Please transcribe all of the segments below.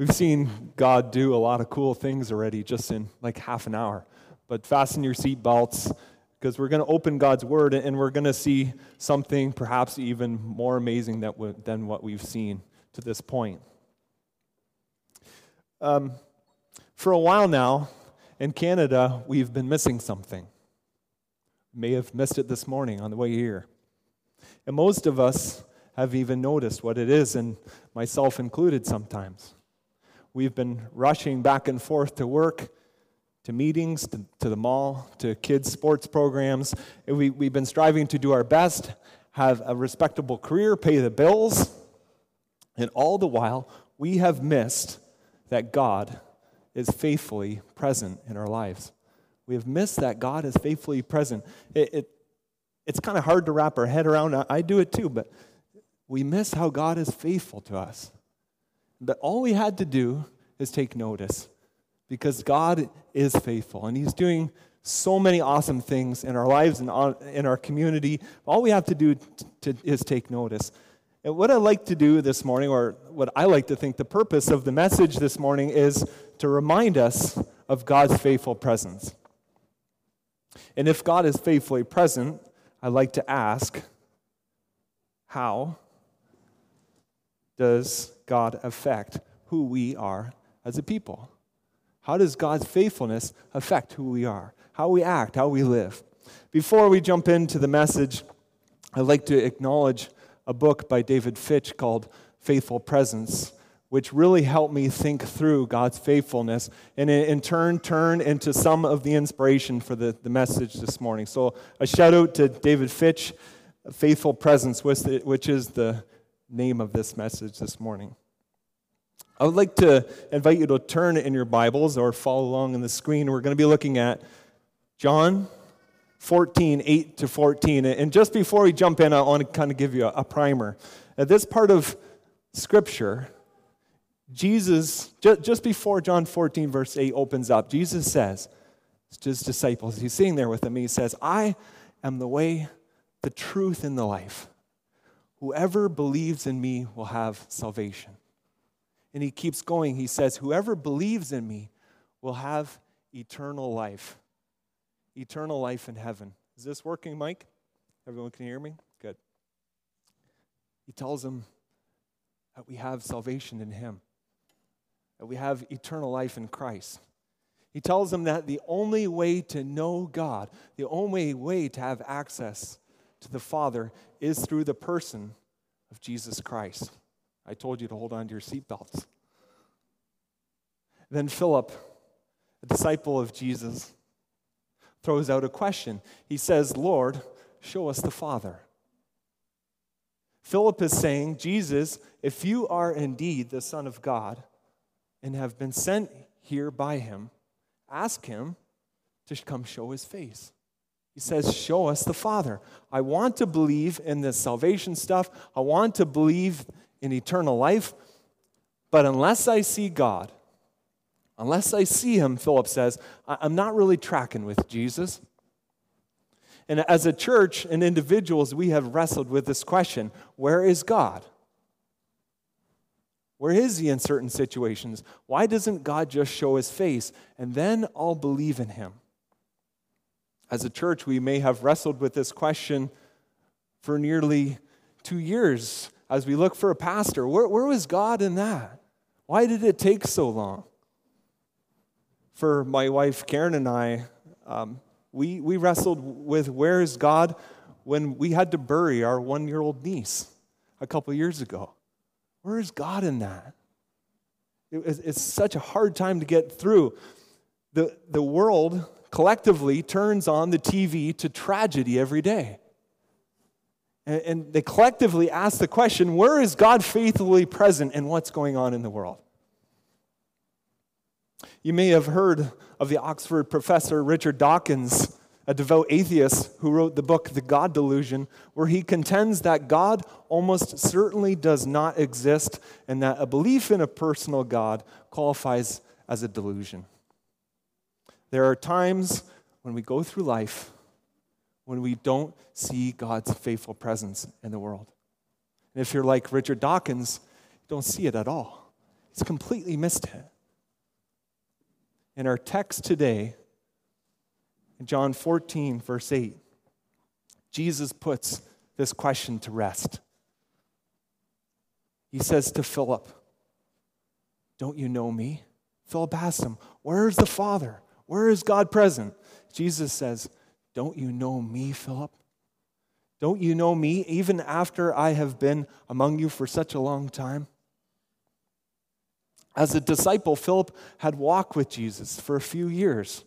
We've seen God do a lot of cool things already just in like half an hour. But fasten your seatbelts because we're going to open God's Word and we're going to see something perhaps even more amazing than what we've seen to this point. Um, for a while now, in Canada, we've been missing something. May have missed it this morning on the way here. And most of us have even noticed what it is, and myself included sometimes. We've been rushing back and forth to work, to meetings, to, to the mall, to kids' sports programs. We, we've been striving to do our best, have a respectable career, pay the bills, and all the while, we have missed that God is faithfully present in our lives. We have missed that God is faithfully present. It, it it's kind of hard to wrap our head around. I do it too, but we miss how God is faithful to us. But all we had to do is take notice because God is faithful and He's doing so many awesome things in our lives and in our community. All we have to do to, is take notice. And what I like to do this morning, or what I like to think the purpose of the message this morning, is to remind us of God's faithful presence. And if God is faithfully present, I'd like to ask how does God affect who we are as a people? How does God's faithfulness affect who we are, how we act, how we live? Before we jump into the message, I'd like to acknowledge a book by David Fitch called Faithful Presence, which really helped me think through God's faithfulness and in turn turn into some of the inspiration for the, the message this morning. So, a shout out to David Fitch, Faithful Presence, which is the name of this message this morning. I would like to invite you to turn in your Bibles or follow along on the screen. We're going to be looking at John 14, 8 to 14. And just before we jump in, I want to kind of give you a, primer. At this part of Scripture, Jesus, just before John 14, verse 8 opens up, Jesus says to his disciples, he's sitting there with them, he says, I am the way, the truth, and the life. Whoever believes in me will have salvation. And he keeps going. He says, Whoever believes in me will have eternal life. Eternal life in heaven. Is this working, Mike? Everyone can hear me? Good. He tells them that we have salvation in him, that we have eternal life in Christ. He tells them that the only way to know God, the only way to have access to the Father is through the person of Jesus Christ. I told you to hold on to your seatbelts. Then Philip, a disciple of Jesus, throws out a question. He says, Lord, show us the Father. Philip is saying, Jesus, if you are indeed the Son of God and have been sent here by him, ask him to come show his face. He says, Show us the Father. I want to believe in this salvation stuff. I want to believe in eternal life. But unless I see God, unless I see Him, Philip says, I'm not really tracking with Jesus. And as a church and individuals, we have wrestled with this question where is God? Where is He in certain situations? Why doesn't God just show His face and then I'll believe in Him? As a church, we may have wrestled with this question for nearly two years as we look for a pastor. Where, where was God in that? Why did it take so long? For my wife Karen and I, um, we, we wrestled with where is God when we had to bury our one year old niece a couple years ago. Where is God in that? It, it's such a hard time to get through. The, the world collectively turns on the TV to tragedy every day. And, and they collectively ask the question where is God faithfully present in what's going on in the world? You may have heard of the Oxford professor Richard Dawkins, a devout atheist who wrote the book The God Delusion, where he contends that God almost certainly does not exist and that a belief in a personal God qualifies as a delusion. There are times when we go through life when we don't see God's faithful presence in the world. And if you're like Richard Dawkins, you don't see it at all. He's completely missed it. In our text today, in John 14, verse 8, Jesus puts this question to rest. He says to Philip, Don't you know me? Philip asks him, Where is the Father? Where is God present? Jesus says, Don't you know me, Philip? Don't you know me even after I have been among you for such a long time? As a disciple, Philip had walked with Jesus for a few years.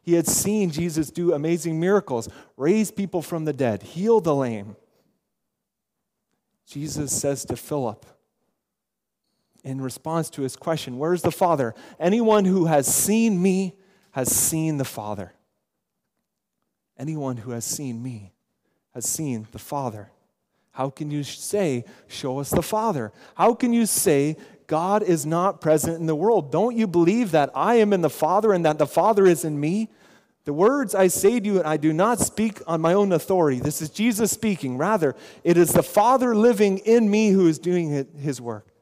He had seen Jesus do amazing miracles, raise people from the dead, heal the lame. Jesus says to Philip, in response to his question, Where's the Father? Anyone who has seen me has seen the Father. Anyone who has seen me has seen the Father. How can you say, Show us the Father? How can you say, God is not present in the world? Don't you believe that I am in the Father and that the Father is in me? The words I say to you, I do not speak on my own authority. This is Jesus speaking. Rather, it is the Father living in me who is doing his work.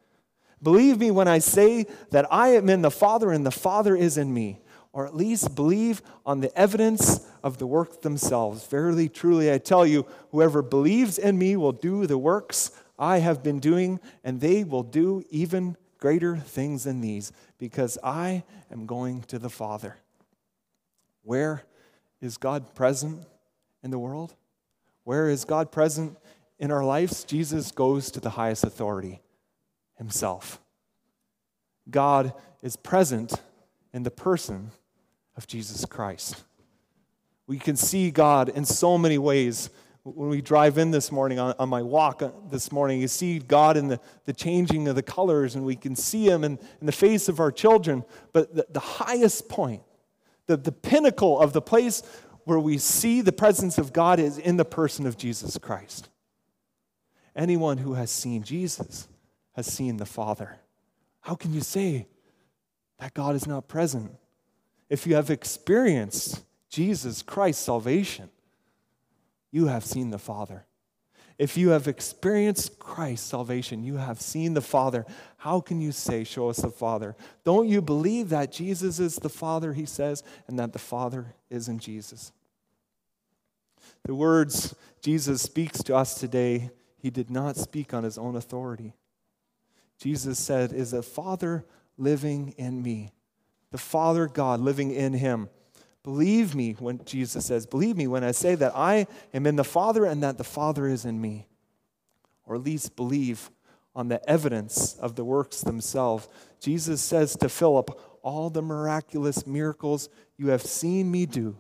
Believe me when I say that I am in the Father and the Father is in me, or at least believe on the evidence of the work themselves. Verily, truly, I tell you, whoever believes in me will do the works I have been doing, and they will do even greater things than these, because I am going to the Father. Where is God present in the world? Where is God present in our lives? Jesus goes to the highest authority himself. God is present in the person of Jesus Christ. We can see God in so many ways. When we drive in this morning, on, on my walk uh, this morning, you see God in the, the changing of the colors, and we can see Him in, in the face of our children. But the, the highest point the, the pinnacle of the place where we see the presence of God is in the person of Jesus Christ. Anyone who has seen Jesus has seen the Father. How can you say that God is not present? If you have experienced Jesus Christ's salvation, you have seen the Father. If you have experienced Christ's salvation, you have seen the Father. How can you say, Show us the Father? Don't you believe that Jesus is the Father, he says, and that the Father is in Jesus? The words Jesus speaks to us today, he did not speak on his own authority. Jesus said, Is the Father living in me? The Father God living in him. Believe me when Jesus says, Believe me when I say that I am in the Father and that the Father is in me. Or at least believe on the evidence of the works themselves. Jesus says to Philip, All the miraculous miracles you have seen me do,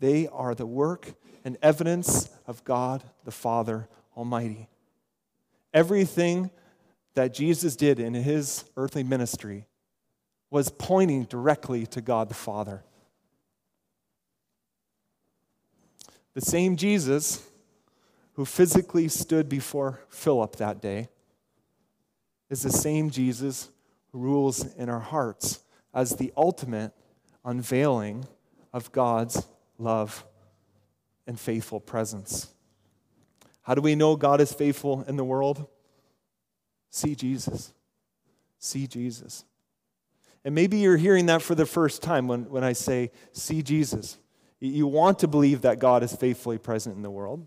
they are the work and evidence of God the Father Almighty. Everything that Jesus did in his earthly ministry was pointing directly to God the Father. The same Jesus who physically stood before Philip that day is the same Jesus who rules in our hearts as the ultimate unveiling of God's love and faithful presence. How do we know God is faithful in the world? See Jesus. See Jesus. And maybe you're hearing that for the first time when, when I say, see Jesus. You want to believe that God is faithfully present in the world,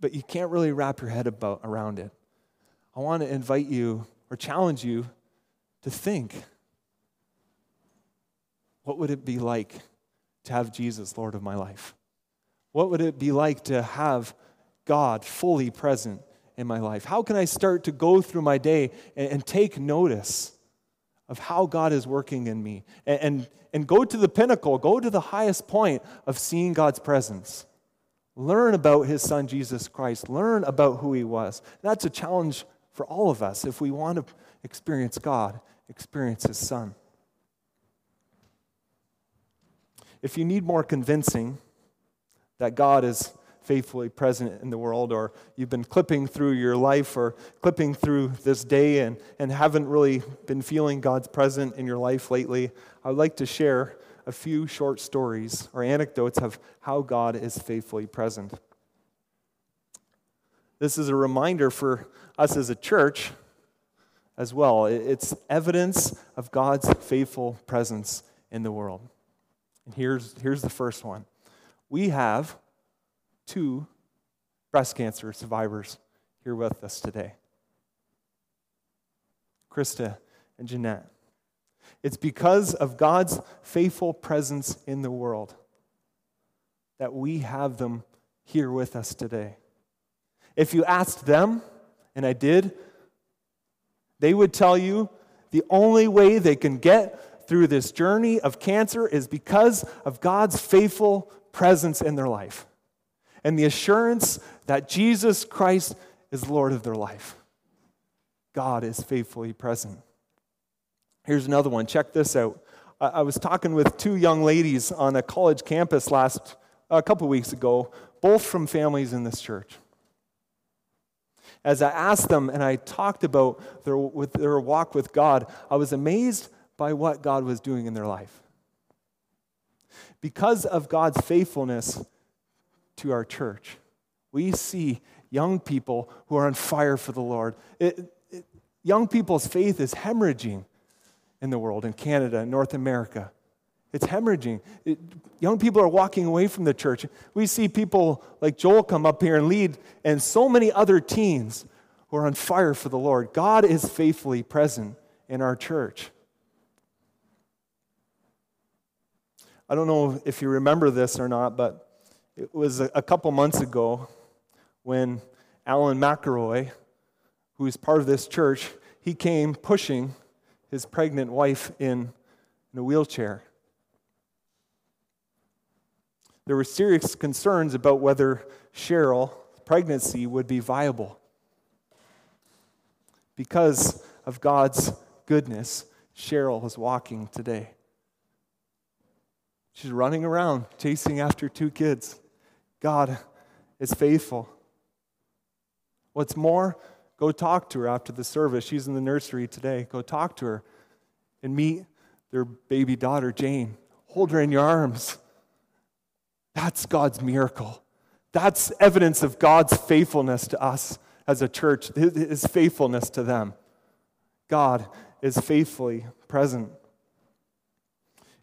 but you can't really wrap your head about, around it. I want to invite you or challenge you to think what would it be like to have Jesus Lord of my life? What would it be like to have God fully present in my life? How can I start to go through my day and, and take notice of how God is working in me and, and, and go to the pinnacle, go to the highest point of seeing God's presence. Learn about his son Jesus Christ. Learn about who he was. That's a challenge for all of us if we want to experience God, experience his son. If you need more convincing that God is faithfully present in the world, or you've been clipping through your life or clipping through this day and, and haven't really been feeling God's presence in your life lately, I'd like to share a few short stories or anecdotes of how God is faithfully present. This is a reminder for us as a church as well. It's evidence of God's faithful presence in the world. And here's, here's the first one we have two breast cancer survivors here with us today Krista and Jeanette. It's because of God's faithful presence in the world that we have them here with us today. If you asked them, and I did, they would tell you the only way they can get through this journey of cancer is because of God's faithful presence in their life and the assurance that Jesus Christ is Lord of their life. God is faithfully present. Here's another one. Check this out. I was talking with two young ladies on a college campus last a couple weeks ago, both from families in this church. As I asked them and I talked about their, with their walk with God, I was amazed by what God was doing in their life. Because of God's faithfulness to our church, we see young people who are on fire for the Lord. It, it, young people's faith is hemorrhaging in the world, in Canada, in North America. It's hemorrhaging. It, young people are walking away from the church. We see people like Joel come up here and lead, and so many other teens who are on fire for the Lord. God is faithfully present in our church. I don't know if you remember this or not, but it was a, couple months ago when Alan McElroy, who is part of this church, he came pushing his pregnant wife in, in a wheelchair. There were serious concerns about whether Cheryl's pregnancy would be viable. Because of God's goodness, Cheryl is walking today. She's running around chasing after two kids. God is faithful. What's more, Go talk to her after the service. She's in the nursery today. Go talk to her and meet their baby daughter, Jane. Hold her in your arms. That's God's miracle. That's evidence of God's faithfulness to us as a church, his faithfulness to them. God is faithfully present.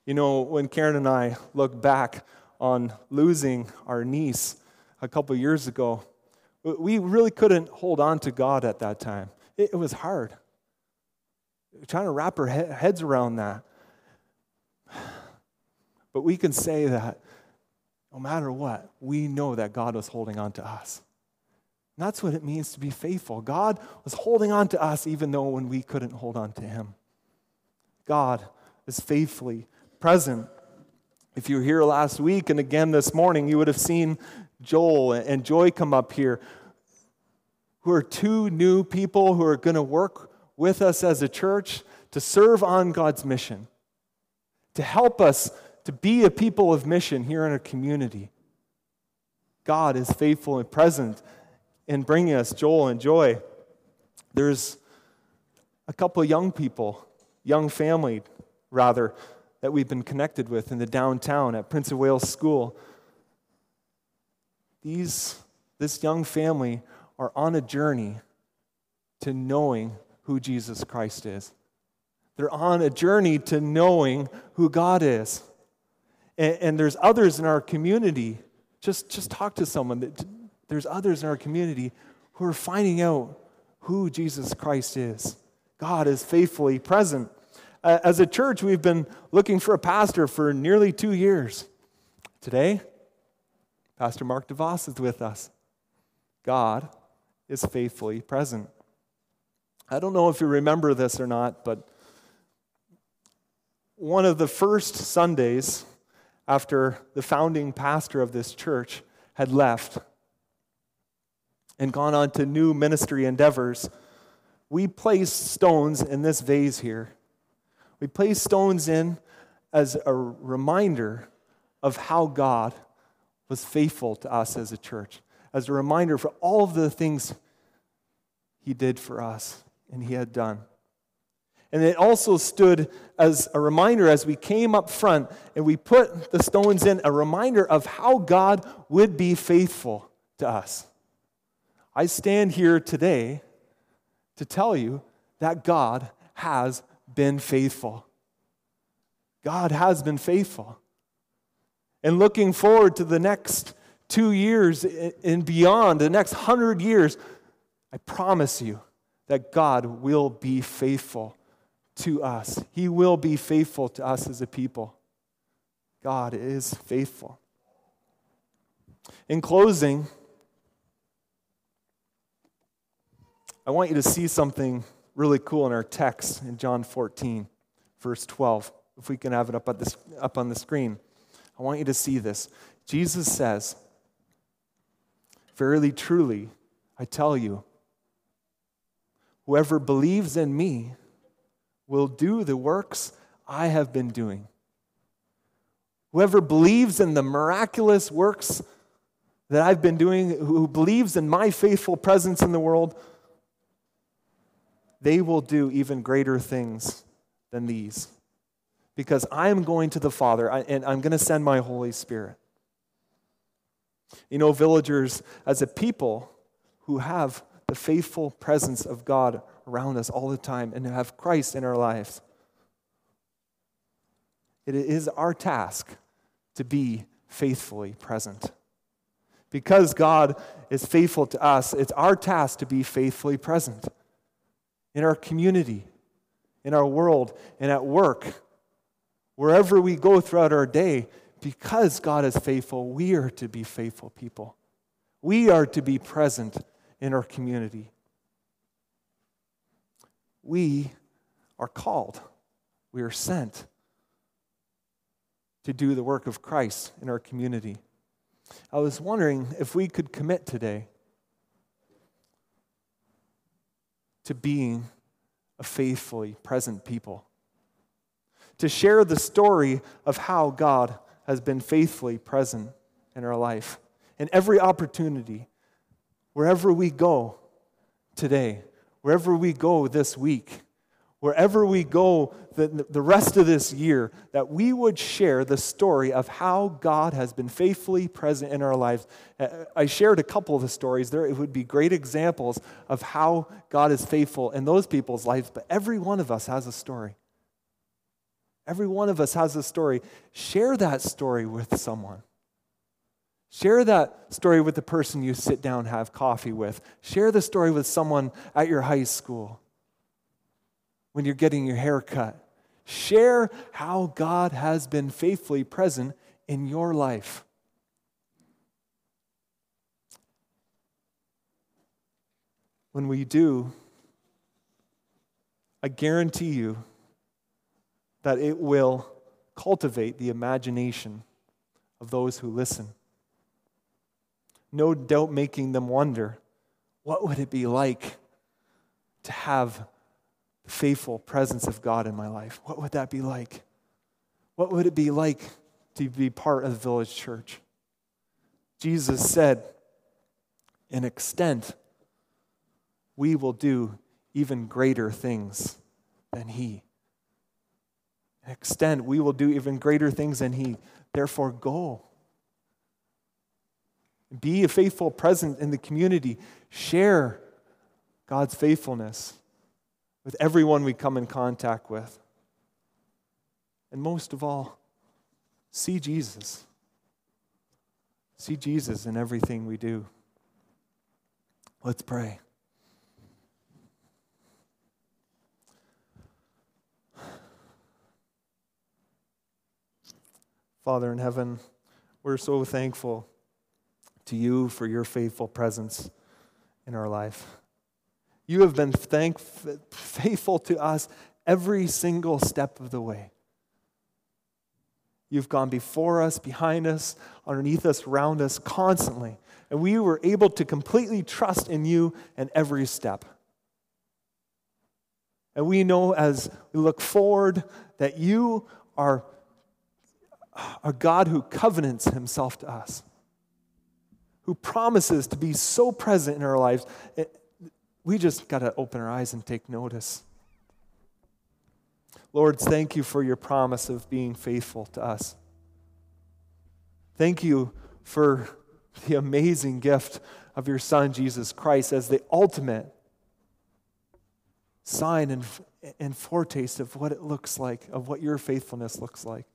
You know, when Karen and I look back on losing our niece a couple years ago, we really couldn't hold on to God at that time. It, was hard. Trying to wrap our heads around that. But we can say that no matter what, we know that God was holding on to us. And that's what it means to be faithful. God was holding on to us even though when we couldn't hold on to Him. God is faithfully present. If you were here last week and again this morning, you would have seen Joel and Joy come up here, who are two new people who are going to work with us as a church to serve on God's mission, to help us to be a people of mission here in our community. God is faithful and present in bringing us Joel and Joy. There's a couple young people, young family, rather, that we've been connected with in the downtown at Prince of Wales School these, this young family are on a journey to knowing who Jesus Christ is. They're on a journey to knowing who God is. And, and there's others in our community. Just, just talk to someone. There's others in our community who are finding out who Jesus Christ is. God is faithfully present. Uh, as a church, we've been looking for a pastor for nearly two years. Today, Pastor Mark DeVos is with us. God is faithfully present. I don't know if you remember this or not, but one of the first Sundays after the founding pastor of this church had left and gone on to new ministry endeavors, we placed stones in this vase here. We placed stones in as a reminder of how God was faithful to us as a church, as a reminder for all of the things he did for us and he had done. And it also stood as a reminder as we came up front and we put the stones in, a reminder of how God would be faithful to us. I stand here today to tell you that God has been faithful. God has been faithful. And looking forward to the next two years and beyond, the next hundred years, I promise you that God will be faithful to us. He will be faithful to us as a people. God is faithful. In closing, I want you to see something really cool in our text in John 14, verse 12. If we can have it up, at this, up on the screen, I want you to see this. Jesus says, Verily, truly, I tell you, whoever believes in me will do the works I have been doing. Whoever believes in the miraculous works that I've been doing, who believes in my faithful presence in the world, they will do even greater things than these. Because I am going to the Father and I'm going to send my Holy Spirit. You know, villagers, as a people who have the faithful presence of God around us all the time and have Christ in our lives, it is our task to be faithfully present. Because God is faithful to us, it's our task to be faithfully present in our community, in our world, and at work. Wherever we go throughout our day, because God is faithful, we are to be faithful people. We are to be present in our community. We are called, we are sent to do the work of Christ in our community. I was wondering if we could commit today to being a faithfully present people, to share the story of how God has been faithfully present in our life. In every opportunity, wherever we go today, wherever we go this week, wherever we go the, the rest of this year, that we would share the story of how God has been faithfully present in our lives. Uh, I shared a couple of the stories there. It would be great examples of how God is faithful in those people's lives, but every one of us has a story. Every one of us has a story. Share that story with someone. Share that story with the person you sit down have coffee with. Share the story with someone at your high school when you're getting your hair cut. Share how God has been faithfully present in your life. When we do, I guarantee you that it will cultivate the imagination of those who listen. No doubt making them wonder what would it be like to have faithful presence of God in my life? What would that be like? What would it be like to be part of the village church? Jesus said, in extent, we will do even greater things than he. In extent, we will do even greater things than he. Therefore, go. Be a faithful presence in the community. Share God's faithfulness with everyone we come in contact with. And most of all, see Jesus. See Jesus in everything we do. Let's pray. Father in heaven, we're so thankful to you for your faithful presence in our life. You have been thank- faithful to us every single step of the way. You've gone before us, behind us, underneath us, around us, constantly. And we were able to completely trust in you in every step. And we know as we look forward that you are a God who covenants himself to us, who promises to be so present in our lives we just got to open our eyes and take notice. Lord, thank you for your promise of being faithful to us. Thank you for the amazing gift of your Son, Jesus Christ, as the ultimate sign and, and foretaste of what it looks like, of what your faithfulness looks like.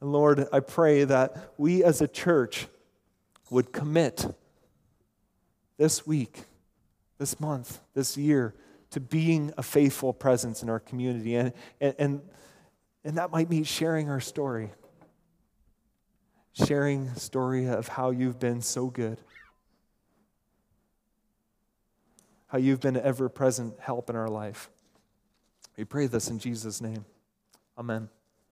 And Lord, I pray that we as a church would commit this week, this month, this year to being a faithful presence in our community. And, and, and, and that might mean sharing our story, sharing story of how you've been so good, how you've been ever present help in our life. We pray this in Jesus' name. Amen.